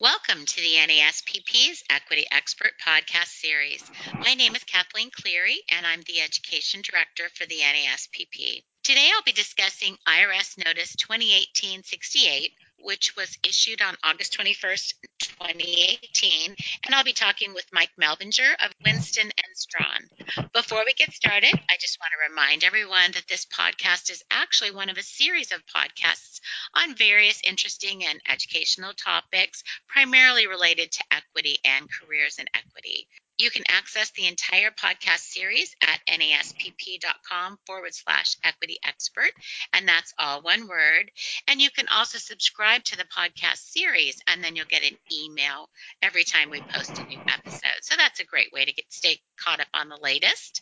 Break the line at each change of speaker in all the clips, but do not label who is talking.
Welcome to the NASPP's Equity Expert Podcast Series. My name is Kathleen Cleary, and I'm the Education Director for the NASPP. Today I'll be discussing IRS Notice 2018 68, which was issued on August 21st, 2018, and I'll be talking with Mike Melbinger of Winston and Strawn. Before we get started, I just want to remind everyone that this podcast is actually one of a series of podcasts on various interesting and educational topics, primarily related to equity and careers in equity. You can access the entire podcast series at naspp.com forward slash equity expert, and that's all one word. And you can also subscribe to the podcast series, and then you'll get an email every time we post a new episode. So that's a great way to get stay caught up on the latest.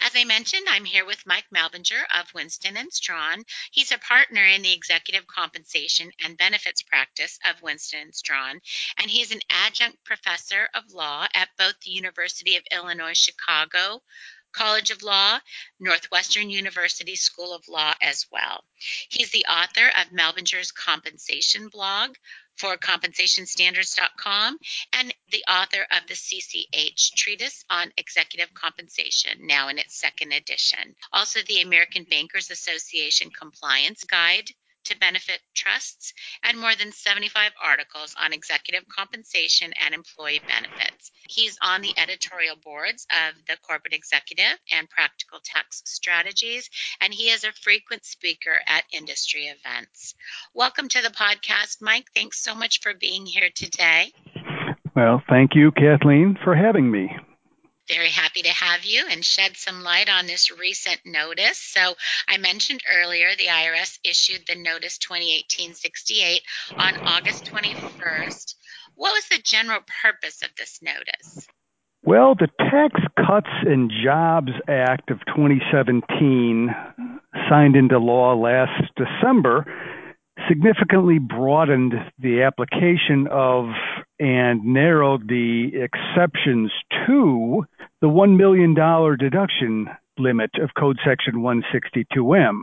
As I mentioned, I'm here with Mike Melbinger of Winston and Strawn. He's a partner in the executive compensation and benefits practice of Winston and Strawn, and he's an adjunct professor of law at both the University of Illinois Chicago College of Law, Northwestern University School of Law as well. He's the author of Melbinger's Compensation blog, for compensationstandards.com and the author of the CCH Treatise on Executive Compensation, now in its second edition. Also, the American Bankers Association Compliance Guide to benefit trusts, and more than 75 articles on executive compensation and employee benefits. He's on the editorial boards of the Corporate Executive and Practical Tax Strategies, and he is a frequent speaker at industry events. Welcome to the podcast, Mike. Thanks so much for being here today.
Well, thank you, Kathleen, for having me
very happy to have you and shed some light on this recent notice. So, I mentioned earlier the IRS issued the Notice 2018 68 on August 21st. What was the general purpose of this notice?
Well, the Tax Cuts and Jobs Act of 2017, signed into law last December, significantly broadened the application of and narrowed the exceptions to the $1 million deduction limit of Code Section 162M.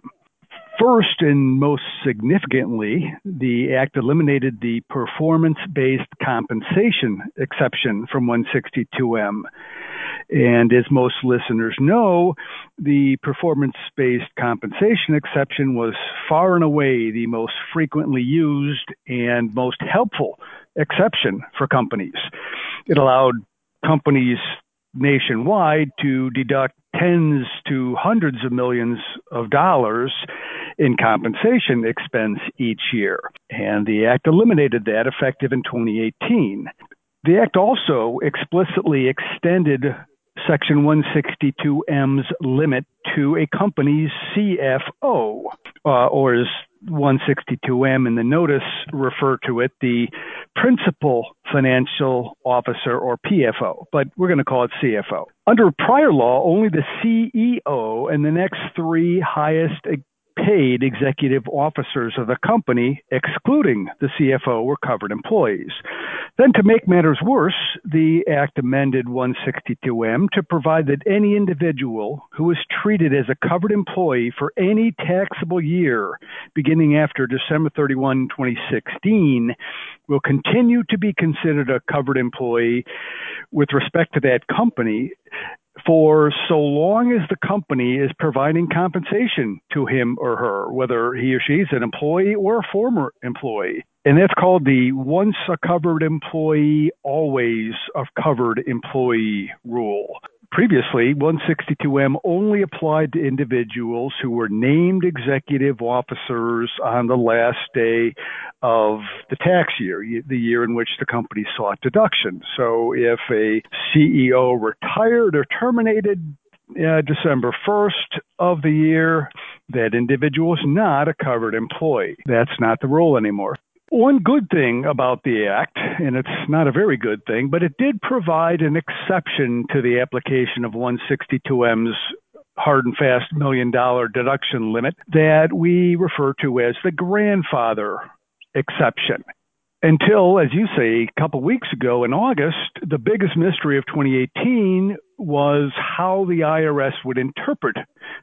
First and most significantly, the Act eliminated the performance based compensation exception from 162M. And as most listeners know, the performance based compensation exception was far and away the most frequently used and most helpful exception for companies. It allowed companies nationwide to deduct tens to hundreds of millions of dollars in compensation expense each year. And the Act eliminated that effective in 2018. The Act also explicitly extended Section 162M's limit to a company's CFO, uh, or as 162M in the notice refer to it, the principal financial officer or PFO, but we're going to call it CFO. Under prior law, only the CEO and the next three highest paid executive officers of the company, excluding the CFO, were covered employees. Then, to make matters worse, the Act amended 162M to provide that any individual who is treated as a covered employee for any taxable year beginning after December 31, 2016, will continue to be considered a covered employee with respect to that company for so long as the company is providing compensation to him or her, whether he or she is an employee or a former employee. And that's called the once a covered employee, always a covered employee rule. Previously, 162M only applied to individuals who were named executive officers on the last day of the tax year, the year in which the company sought deduction. So if a CEO retired or terminated uh, December 1st of the year, that individual is not a covered employee. That's not the rule anymore. One good thing about the Act, and it's not a very good thing, but it did provide an exception to the application of 162M's hard and fast million dollar deduction limit that we refer to as the grandfather exception. Until, as you say, a couple weeks ago in August, the biggest mystery of 2018 was how the IRS would interpret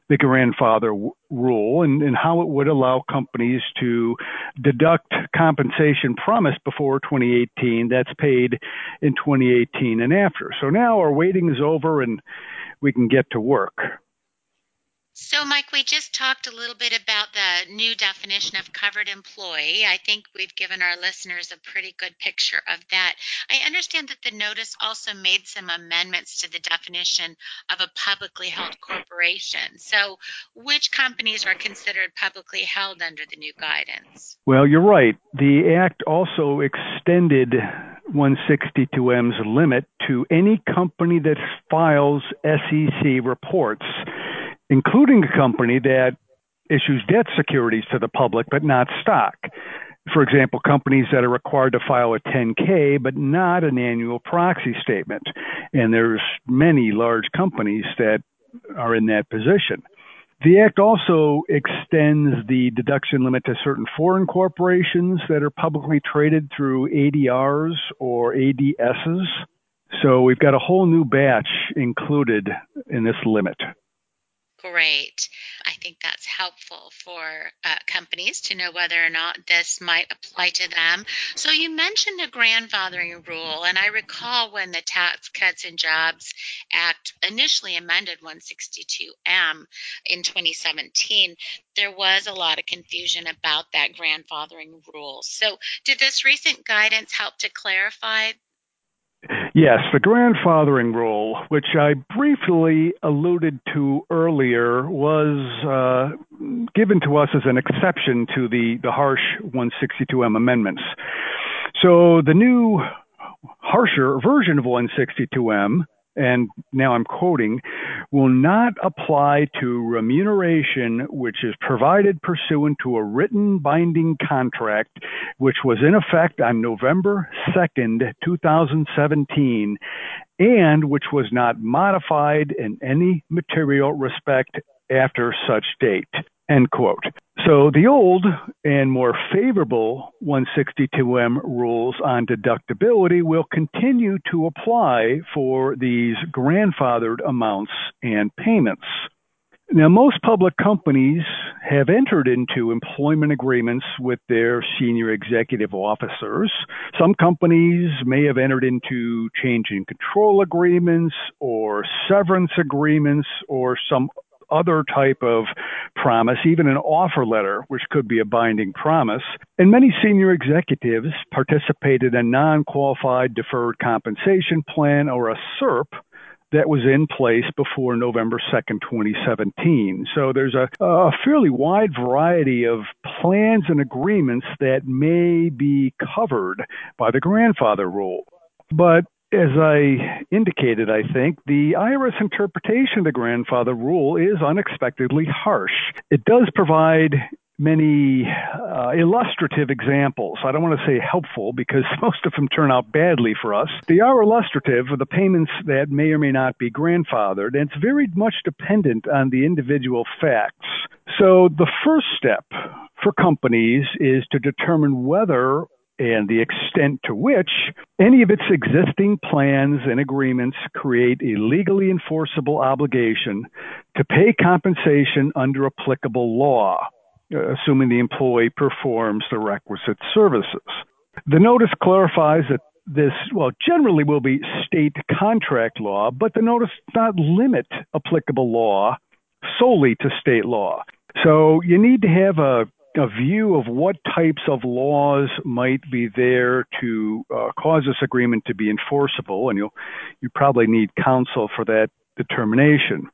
the grandfather w- rule and, and how it would allow companies to deduct compensation promised before 2018 that's paid in 2018 and after. So now our waiting is over and we can get to work.
So, Mike, we just talked a little bit about the new definition of covered employee. I think we've given our listeners a pretty good picture of that. I understand that the notice also made some amendments to the definition of a publicly held corporation. So, which companies are considered publicly held under the new guidance?
Well, you're right. The Act also extended 162M's limit to any company that files SEC reports including a company that issues debt securities to the public but not stock. For example, companies that are required to file a 10K but not an annual proxy statement. And there's many large companies that are in that position. The Act also extends the deduction limit to certain foreign corporations that are publicly traded through ADRs or ADSs. So we've got a whole new batch included in this limit
great. I think that's helpful for uh, companies to know whether or not this might apply to them. So, you mentioned the grandfathering rule, and I recall when the Tax Cuts and Jobs Act initially amended 162M in 2017, there was a lot of confusion about that grandfathering rule. So, did this recent guidance help to clarify
Yes, the grandfathering rule, which I briefly alluded to earlier, was uh, given to us as an exception to the, the harsh 162M amendments. So the new harsher version of 162M and now I'm quoting, will not apply to remuneration which is provided pursuant to a written binding contract which was in effect on November 2nd, 2017, and which was not modified in any material respect after such date. End quote. So the old and more favorable 162M rules on deductibility will continue to apply for these grandfathered amounts and payments. Now, most public companies have entered into employment agreements with their senior executive officers. Some companies may have entered into change in control agreements or severance agreements or some other type of promise, even an offer letter, which could be a binding promise. And many senior executives participated in a non qualified deferred compensation plan or a SERP that was in place before November 2nd, 2017. So there's a, a, fairly wide variety of plans and agreements that may be covered by the grandfather rule. But as I indicated, I think the IRS interpretation of the grandfather rule is unexpectedly harsh. It does provide many uh, illustrative examples. I don't want to say helpful because most of them turn out badly for us. They are illustrative of the payments that may or may not be grandfathered, and it's very much dependent on the individual facts. So the first step for companies is to determine whether and the extent to which any of its existing plans and agreements create a legally enforceable obligation to pay compensation under applicable law, uh, assuming the employee performs the requisite services. The notice clarifies that this, well, generally will be state contract law, but the notice does not limit applicable law solely to state law. So you need to have a a view of what types of laws might be there to uh, cause this agreement to be enforceable, and you'll you probably need counsel for that determination.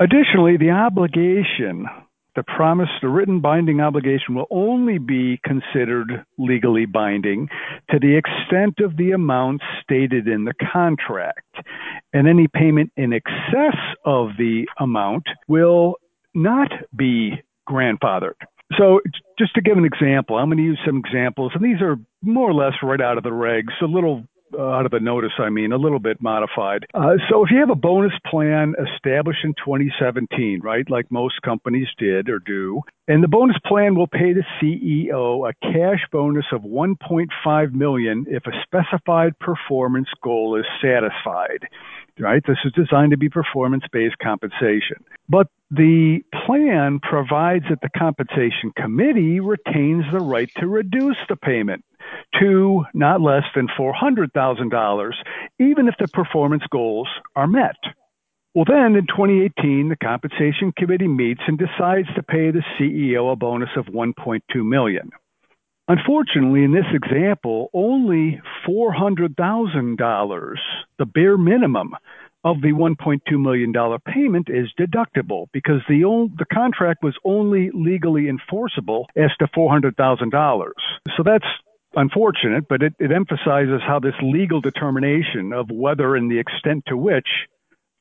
Additionally, the obligation, the promise, the written binding obligation will only be considered legally binding to the extent of the amount stated in the contract. And any payment in excess of the amount will not be grandfathered. So, just to give an example, I'm going to use some examples, and these are more or less right out of the regs, a little uh, out of the notice, I mean, a little bit modified. Uh, so if you have a bonus plan established in 2017, right, like most companies did or do, and the bonus plan will pay the CEO a cash bonus of 1.5 million if a specified performance goal is satisfied. Right? This is designed to be performance-based compensation. But the plan provides that the compensation committee retains the right to reduce the payment to not less than $400,000, even if the performance goals are met. Well, then in 2018, the compensation committee meets and decides to pay the CEO a bonus of 1.2 million. Unfortunately, in this example, only $400,000, the bare minimum of the $1.2 million payment, is deductible because the, old, the contract was only legally enforceable as to $400,000. So that's unfortunate, but it, it emphasizes how this legal determination of whether and the extent to which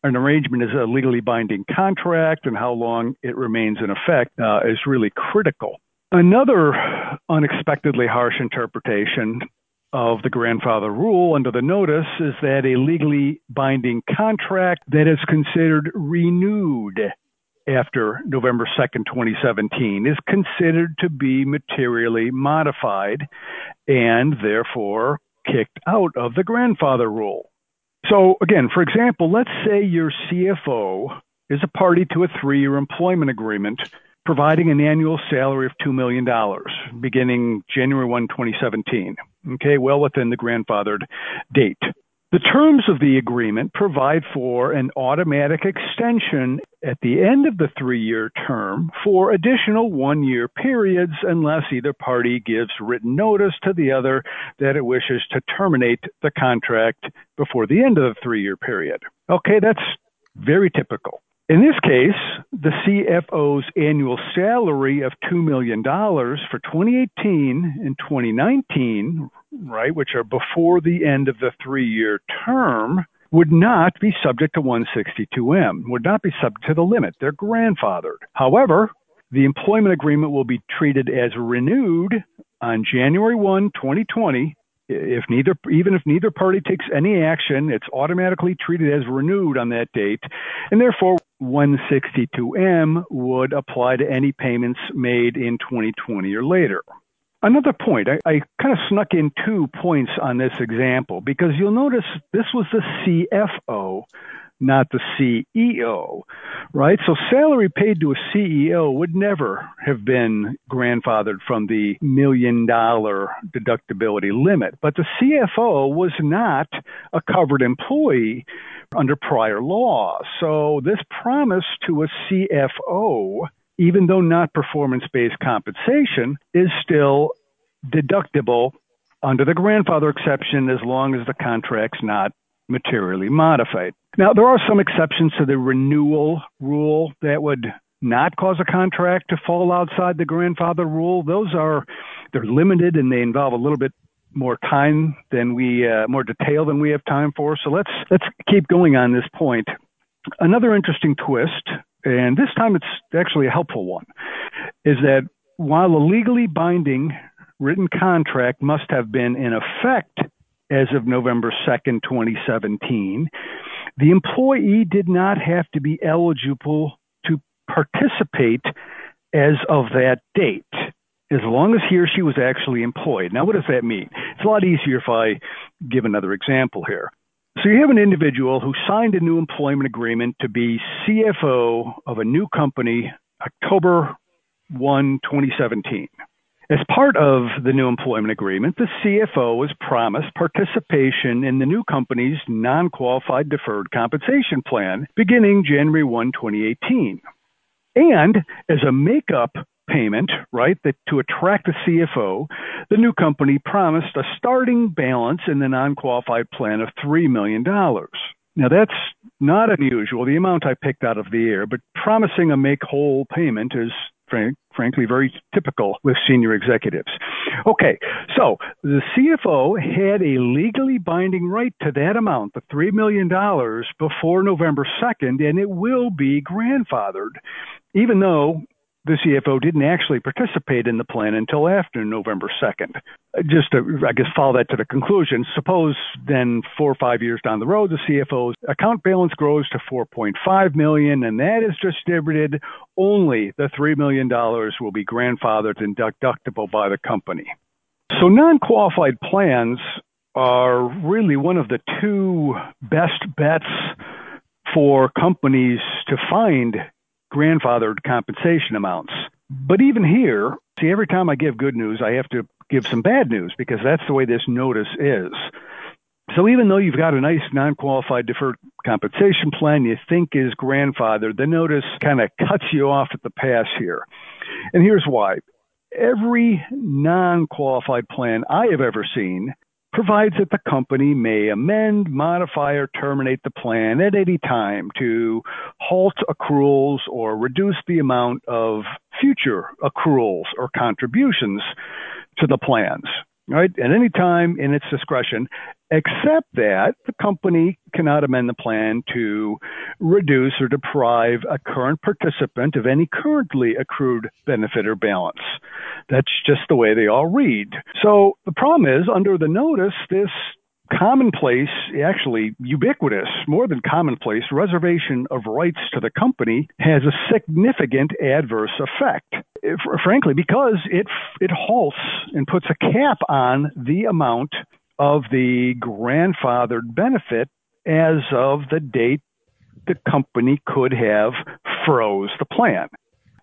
an arrangement is a legally binding contract and how long it remains in effect uh, is really critical. Another unexpectedly harsh interpretation of the grandfather rule under the notice is that a legally binding contract that is considered renewed after November 2nd, 2017, is considered to be materially modified and therefore kicked out of the grandfather rule. So, again, for example, let's say your CFO is a party to a three year employment agreement providing an annual salary of $2 million beginning January 1, 2017. Okay, well within the grandfathered date. The terms of the agreement provide for an automatic extension at the end of the three year term for additional one year periods unless either party gives written notice to the other that it wishes to terminate the contract before the end of the three year period. Okay, that's very typical. In this case, the CFO's annual salary of $2 million for 2018 and 2019, right, which are before the end of the three year term, would not be subject to 162M, would not be subject to the limit. They're grandfathered. However, the employment agreement will be treated as renewed on January 1, 2020, if neither even if neither party takes any action it's automatically treated as renewed on that date and therefore 162m would apply to any payments made in 2020 or later. Another point I, kind of snuck in two points on this example because you'll notice this was the cfo not the CEO, right? So salary paid to a CEO would never have been grandfathered from the million dollar deductibility limit. But the CFO was not a covered employee under prior law. So this promise to a CFO, even though not performance based compensation, is still deductible under the grandfather exception as long as the contract's not materially modified. Now, there are some exceptions to the renewal rule that would not cause a contract to fall outside the grandfather rule. Those are they're limited and they involve a little bit more time than we uh, more detail than we have time for. So let's let's keep going on this point. Another interesting twist, and this time it's actually a helpful one, is that while a legally binding written contract must have been in effect as of November 2nd, 2017, the employee did not have to be eligible to participate as of that date, as long as he or she was actually employed. Now, what does that mean? It's a lot easier if I give another example here. So you have an individual who signed a new employment agreement to be CFO of a new company October 1, 2017. As part of the new employment agreement, the CFO was promised participation in the new company's non qualified deferred compensation plan beginning January 1, 2018. And as a makeup payment, right, to attract the CFO, the new company promised a starting balance in the non qualified plan of $3 million. Now, that's not unusual, the amount I picked out of the air, but promising a make whole payment is frank, frankly very typical with senior executives. Okay, so the CFO had a legally binding right to that amount, the $3 million, before November 2nd, and it will be grandfathered, even though the CFO didn't actually participate in the plan until after November 2nd. Uh, just to, I guess, follow that to the conclusion, suppose then four or five years down the road, the CFO's account balance grows to 4.5 million, and that is distributed. Only the $3 million will be grandfathered and deductible by the company. So non-qualified plans are really one of the two best bets for companies to find grandfathered compensation amounts. But even here, see, every time I give good news, I have to give some bad news because that's the way this notice is. So even though you've got a nice non-qualified deferred compensation plan you think is grandfathered, the notice kind of cuts you off at the pass here. And here's why. Every non-qualified plan I have ever seen provides that the company may amend, modify, or terminate the plan at any time to halt accruals or reduce the amount of future accruals or contributions to the plans right, at any time in its discretion, except that the company cannot amend the plan to reduce or deprive a current participant of any currently accrued benefit or balance. That's just the way they all read. So the problem is, under the notice, this commonplace, actually ubiquitous, more than commonplace, reservation of rights to the company has a significant adverse effect. If, frankly, because it it halts and puts a cap on the amount of the grandfathered benefit as of the date the company could have froze the plan.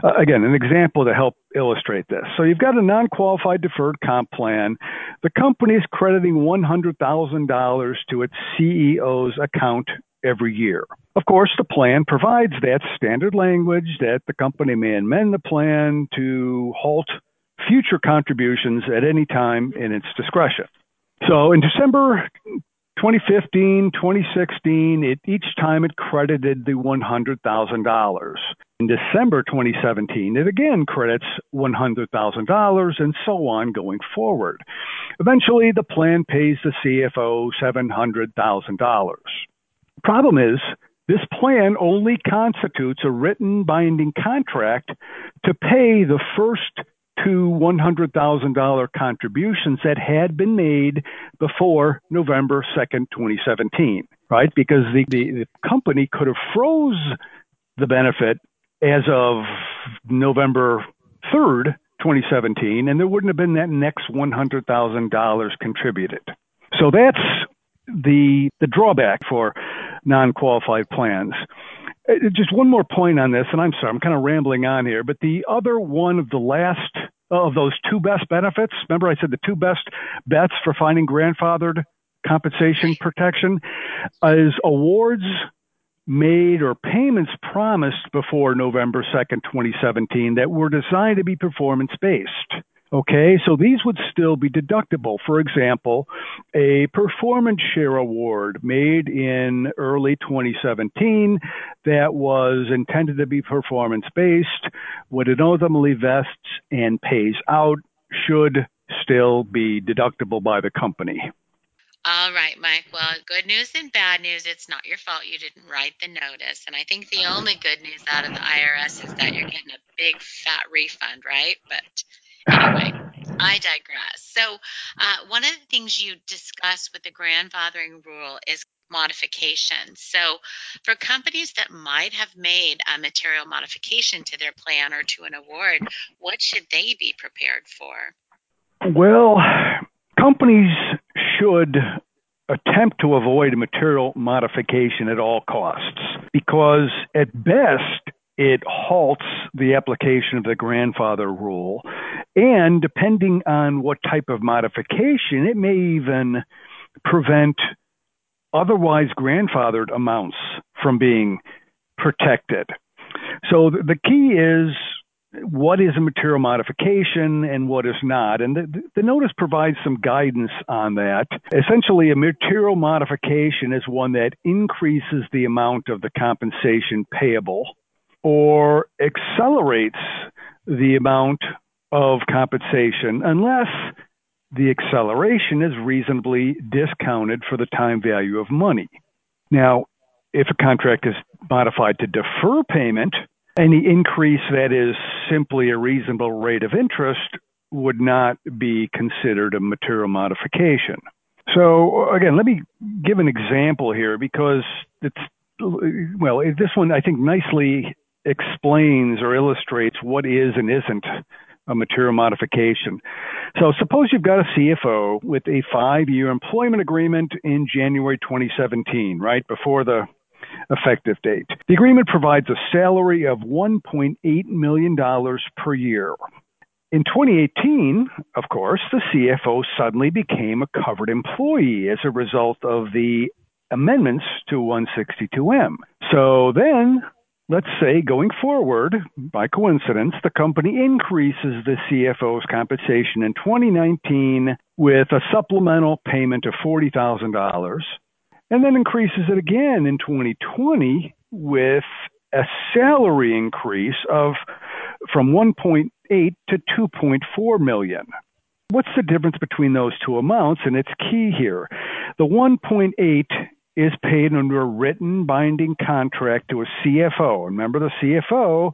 Uh, again, an example to help illustrate this. So you've got a non-qualified deferred comp plan. The company is crediting $100,000 to its CEO's account every year. Of course, the plan provides that standard language that the company may amend the plan to halt future contributions at any time in its discretion. So in December 2015, 2016, it, each time it credited the $100,000. In December 2017, it again credits $100,000 and so on going forward. Eventually, the plan pays the CFO $700,000. Problem is, this plan only constitutes a written binding contract to pay the first two $100,000 contributions that had been made before November 2nd, 2017, right? Because the, the, the company could have froze the benefit as of November 3rd, 2017, and there wouldn't have been that next $100,000 contributed. So that's the the drawback for non-qualified plans. Uh, just one more point on this, and I'm sorry, I'm kind of rambling on here, but the other one of the last of those two best benefits, remember I said the two best bets for finding grandfathered compensation protection is awards made or payments promised before November 2nd, 2017 that were designed to be performance based. Okay, so these would still be deductible. For example, a performance share award made in early 2017 that was intended to be performance based, it ultimately vests and pays out, should still be deductible by the company.
All right, Mike. Well, good news and bad news. It's not your fault you didn't write the notice. And I think the only good news out of the IRS is that you're getting a big fat refund, right? But Anyway, I digress. So, uh, one of the things you discuss with the grandfathering rule is modification. So, for companies that might have made a material modification to their plan or to an award, what should they be prepared for?
Well, companies should attempt to avoid material modification at all costs because, at best, it halts the application of the grandfather rule. And depending on what type of modification, it may even prevent otherwise grandfathered amounts from being protected. So the key is what is a material modification and what is not. And the, the, notice provides some guidance on that. Essentially, a material modification is one that increases the amount of the compensation payable or accelerates the amount of compensation unless the acceleration is reasonably discounted for the time value of money. Now, if a contract is modified to defer payment, any increase that is simply a reasonable rate of interest would not be considered a material modification. So again, let me give an example here because it's well, this one I think nicely explains or illustrates what is and isn't a material modification. So suppose you've got a CFO with a five-year employment agreement in January 2017, right before the effective date. The agreement provides a salary of $1.8 million per year. In 2018, of course, the CFO suddenly became a covered employee as a result of the amendments to 162M. So then, let's say going forward, by coincidence, the company increases the CFO's compensation in 2019 with a supplemental payment of $40,000 and then increases it again in 2020 with a salary increase of from 1.8 to 2.4 million. What's the difference between those two amounts? And it's key here. The 1.8 is paid under a written binding contract to a CFO. Remember, the CFO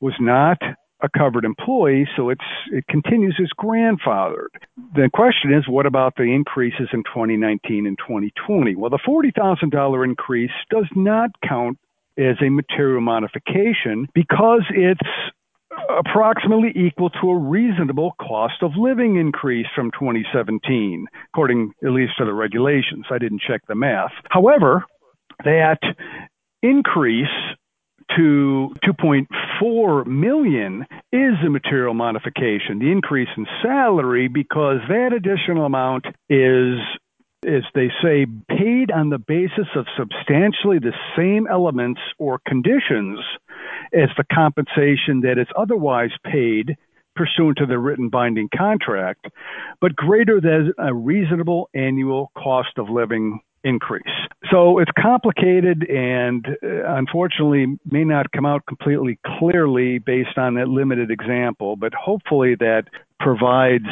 was not a covered employee, so it's it continues as grandfathered. The question is, what about the increases in 2019 and 2020? Well, the $40,000 increase does not count as a material modification because it's approximately equal to a reasonable cost of living increase from 2017, according at least to the regulations. I didn't check the math. However, that increase to 2.4 million is a material modification, the increase in salary, because that additional amount is as they say, paid on the basis of substantially the same elements or conditions as the compensation that is otherwise paid pursuant to the written binding contract, but greater than a reasonable annual cost of living increase. So it's complicated and uh, unfortunately may not come out completely clearly based on that limited example, but hopefully that provides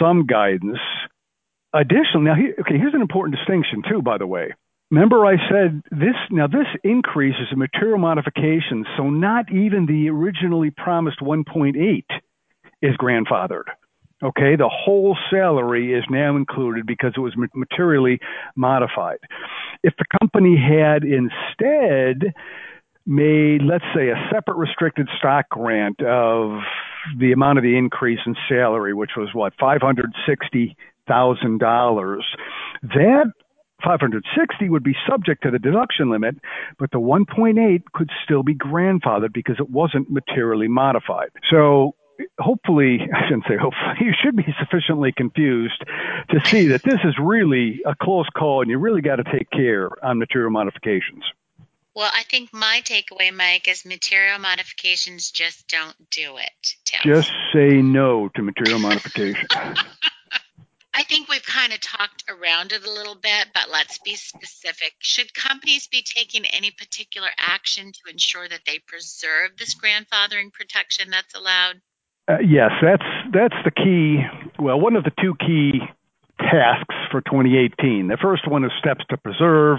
some guidance. Additionally, now, okay, here's an important distinction too, by the way. Remember, I said this now, this increase is a material modification, so not even the originally promised 1.8 is grandfathered. Okay, the whole salary is now included because it was materially modified. If the company had instead made, let's say, a separate restricted stock grant of the amount of the increase in salary, which was what, $560,000, that 560 would be subject to the deduction limit, but the 1.8 could still be grandfathered because it wasn't materially modified. So hopefully, I shouldn't say hopefully, you should be sufficiently confused to see that this is really a close call and you really got to take care on material modifications.
Well, I think my takeaway, Mike, is material modifications just don't do it.
Just say no to material modification.
I think we've kind of talked around it a little bit, but let's be specific. Should companies be taking any particular action to ensure that they preserve this grandfathering protection that's allowed?
Uh, yes, that's that's the key. Well, one of the two key tasks for 2018. The first one is steps to preserve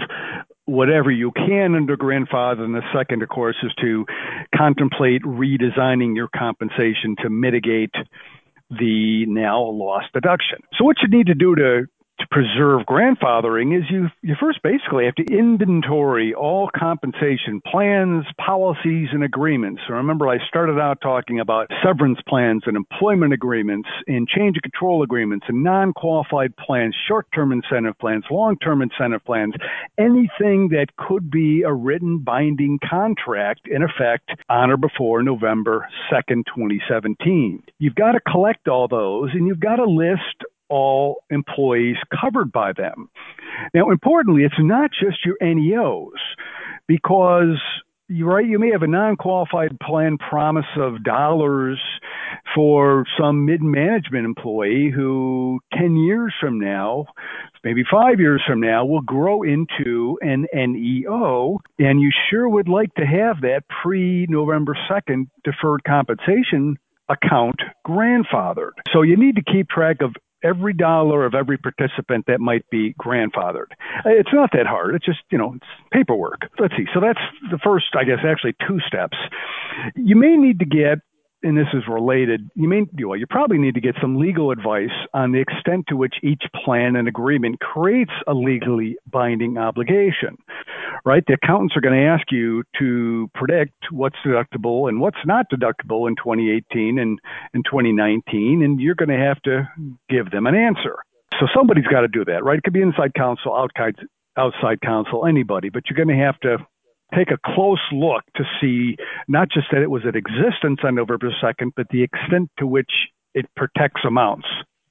whatever you can under grandfather, and the second, of course, is to contemplate redesigning your compensation to mitigate the now lost deduction. So, what you need to do to to preserve grandfathering is you you first basically have to inventory all compensation plans, policies, and agreements. So remember, I started out talking about severance plans and employment agreements, and change of control agreements, and non-qualified plans, short-term incentive plans, long-term incentive plans, anything that could be a written binding contract in effect on or before November 2nd, 2017. You've got to collect all those, and you've got to list all employees covered by them. Now, importantly, it's not just your NEOs because you're right, you may have a non qualified plan promise of dollars for some mid management employee who 10 years from now, maybe five years from now, will grow into an NEO. And you sure would like to have that pre November 2nd deferred compensation account grandfathered. So you need to keep track of every dollar of every participant that might be grandfathered. It's not that hard. It's just, you know, it's paperwork. Let's see. So that's the first, I guess, actually two steps. You may need to get and this is related, you may well, you probably need to get some legal advice on the extent to which each plan and agreement creates a legally binding obligation. Right? The accountants are going to ask you to predict what's deductible and what's not deductible in 2018 and in 2019, and you're going to have to give them an answer. So somebody's got to do that, right? It could be inside counsel, outside outside counsel, anybody, but you're going to have to take a close look to see not just that it was in existence on November 2nd, but the extent to which it protects amounts.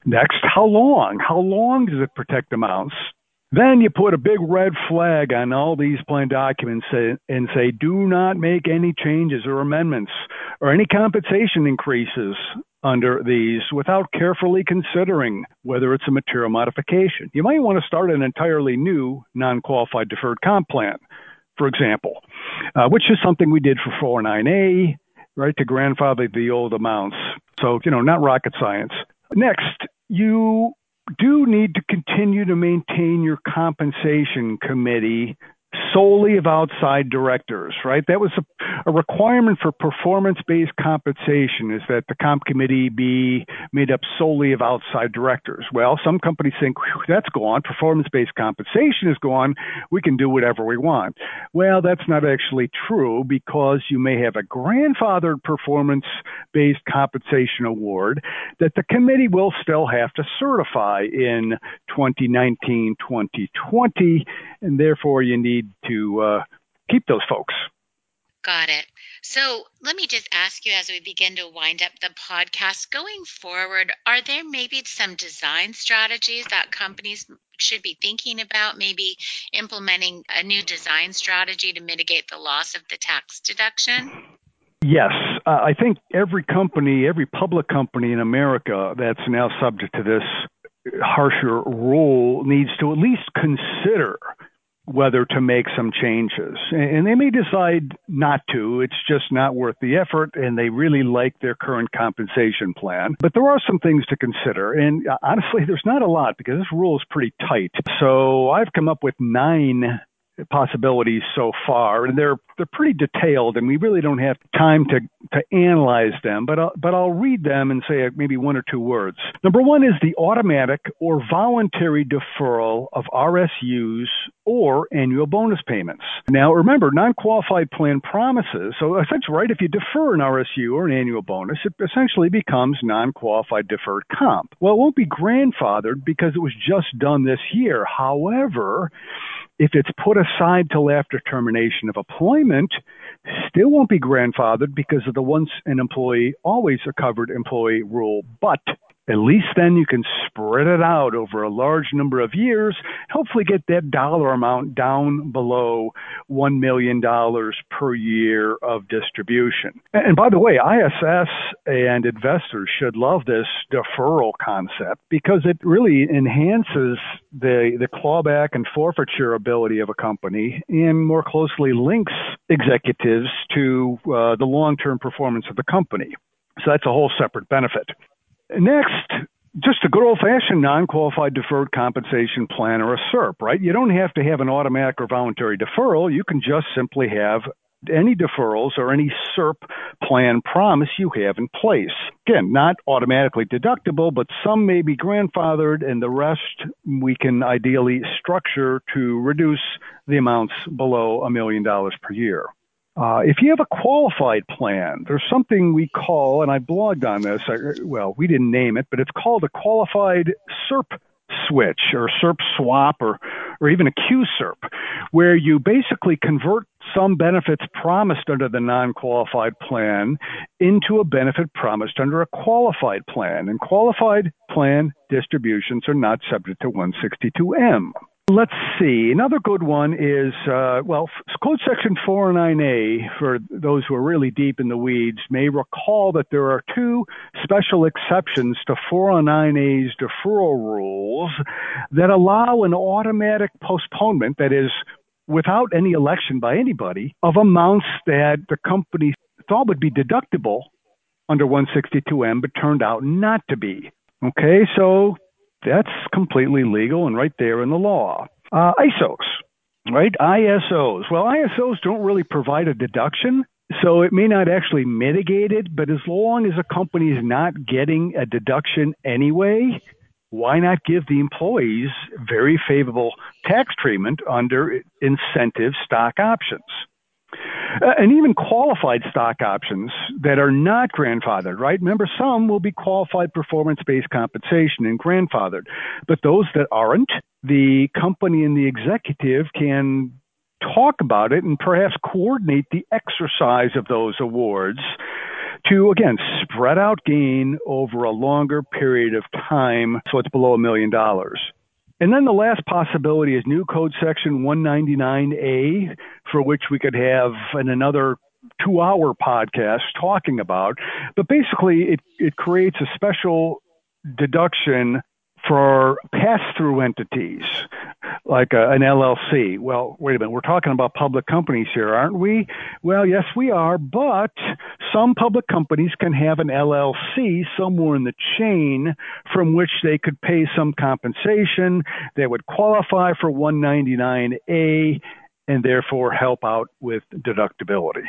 Next, how long? How long does it protect amounts? Then you put a big red flag on all these plan documents and say, do not make any changes or amendments or any compensation increases under these without carefully considering whether it's a material modification. You might want to start an entirely new non qualified deferred comp plan for example, uh, which is something we did for 409A, right, to grandfather the old amounts. So, you know, not rocket science. Next, you do need to continue to maintain your compensation committee solely of outside directors, right? That was a, a requirement for performance based compensation is that the comp committee be made up solely of outside directors. Well, some companies think that's gone, performance based compensation is gone, we can do whatever we want. Well, that's not actually true because you may have a grandfathered performance based compensation award that the committee will still have to certify in 2019 2020, and therefore you need need to uh, keep those folks.
Got it. So let me just ask you as we begin to wind up the podcast going forward, are there maybe some design strategies that companies should be thinking about, maybe implementing a new design strategy to mitigate the loss of the tax deduction?
Yes, uh, I think every company, every public company in America that's now subject to this harsher rule needs to at least consider whether to make some changes. And they may decide not to. It's just not worth the effort, and they really like their current compensation plan. But there are some things to consider. And uh, honestly, there's not a lot because this rule is pretty tight. So I've come up with nine possibilities so far, and they're they're pretty detailed, and we really don't have time to to analyze them. But I'll, but I'll read them and say uh, maybe one or two words. Number one is the automatic or voluntary deferral of RSUs or annual bonus payments. Now remember, non-qualified plan promises. So essentially, right, if you defer an RSU or an annual bonus, it essentially becomes non-qualified deferred comp. Well, it won't be grandfathered because it was just done this year. However, if it's put aside till after termination of employment, still won't be grandfathered because of the once an employee, always a covered employee rule. But at least then you can spread it out over a large number of years, hopefully get that dollar amount down below $1 million per year of distribution. And by the way, ISS and investors should love this deferral concept because it really enhances the, the clawback and forfeiture ability of a company and more closely links executives to uh, the long term performance of the company. So that's a whole separate benefit. Next, just a good old fashioned non qualified deferred compensation plan or a SERP, right? You don't have to have an automatic or voluntary deferral. You can just simply have any deferrals or any SERP plan promise you have in place. Again, not automatically deductible, but some may be grandfathered, and the rest we can ideally structure to reduce the amounts below a million dollars per year. Uh, if you have a qualified plan, there's something we call, and I blogged on this. I, well, we didn't name it, but it's called a qualified SERP switch or SERP swap or, or even a QSERP, where you basically convert some benefits promised under the non qualified plan into a benefit promised under a qualified plan. And qualified plan distributions are not subject to 162M. Let's see. Another good one is, uh, well, Code Section 409A, for those who are really deep in the weeds, may recall that there are two special exceptions to 409A's deferral rules that allow an automatic postponement, that is, without any election by anybody, of amounts that the company thought would be deductible under 162M, but turned out not to be. Okay, so That's completely legal and right there in the law. Uh, ISOs, right? ISOs. Well, ISOs don't really provide a deduction, so it may not actually mitigate it, but as long as a company is not getting a deduction anyway, why not give the employees very favorable tax treatment under incentive stock options? Uh, and even qualified stock options that are not grandfathered, right? Remember, some will be qualified performance based compensation and grandfathered, but those that aren't, the company and the executive can talk about it and perhaps coordinate the exercise of those awards to again spread out gain over a longer period of time so it's below a million dollars. And then the last possibility is new code section 199A, for which we could have an, another two hour podcast talking about. But basically, it, it creates a special deduction for pass through entities like a, an LLC. Well, wait a minute, we're talking about public companies here, aren't we? Well, yes, we are, but some public companies can have an LLC somewhere in the chain from which they could pay some compensation. They would qualify for 199A and therefore help out with deductibility.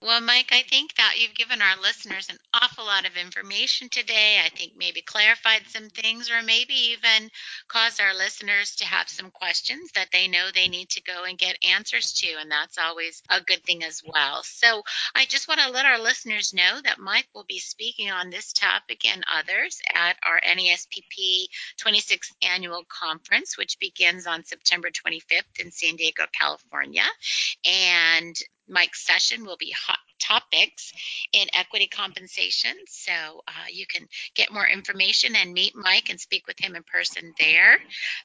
Well, Mike, I think that you've given our listeners an awful lot of information today. I think maybe clarified some things or maybe even caused our listeners to have some questions that they know they need to go and get answers to. And that's always a good thing as well. So I just want to let our listeners know that Mike will be speaking on this topic and others at our NASPP 26th annual conference, which begins on September 25th in San Diego, California. And Mike's session will be hot topics in equity compensation. So uh, you can get more information and meet Mike and speak with him in person there.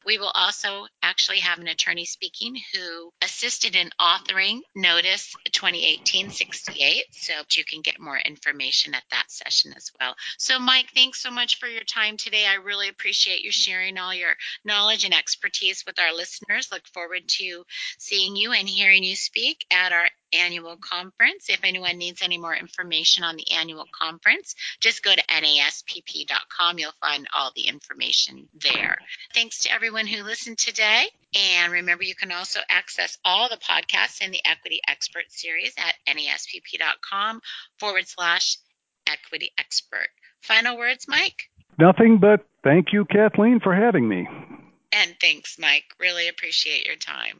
We will also actually have an attorney speaking who assisted in authoring Notice 2018-68. So you can get more information at that session as well. So Mike, thanks so much for your time today. I really appreciate you sharing all your knowledge and expertise with our listeners. Look forward to seeing you and hearing you speak at our annual conference. If anyone needs any more information on the annual conference, just go to naspp.com. You'll find all the information there. Thanks to everyone who listened today. And remember, you can also access all the podcasts in the Equity Expert series at naspp.com forward slash equity expert. Final words, Mike?
Nothing but thank you, Kathleen, for having me.
And thanks, Mike. Really appreciate your time.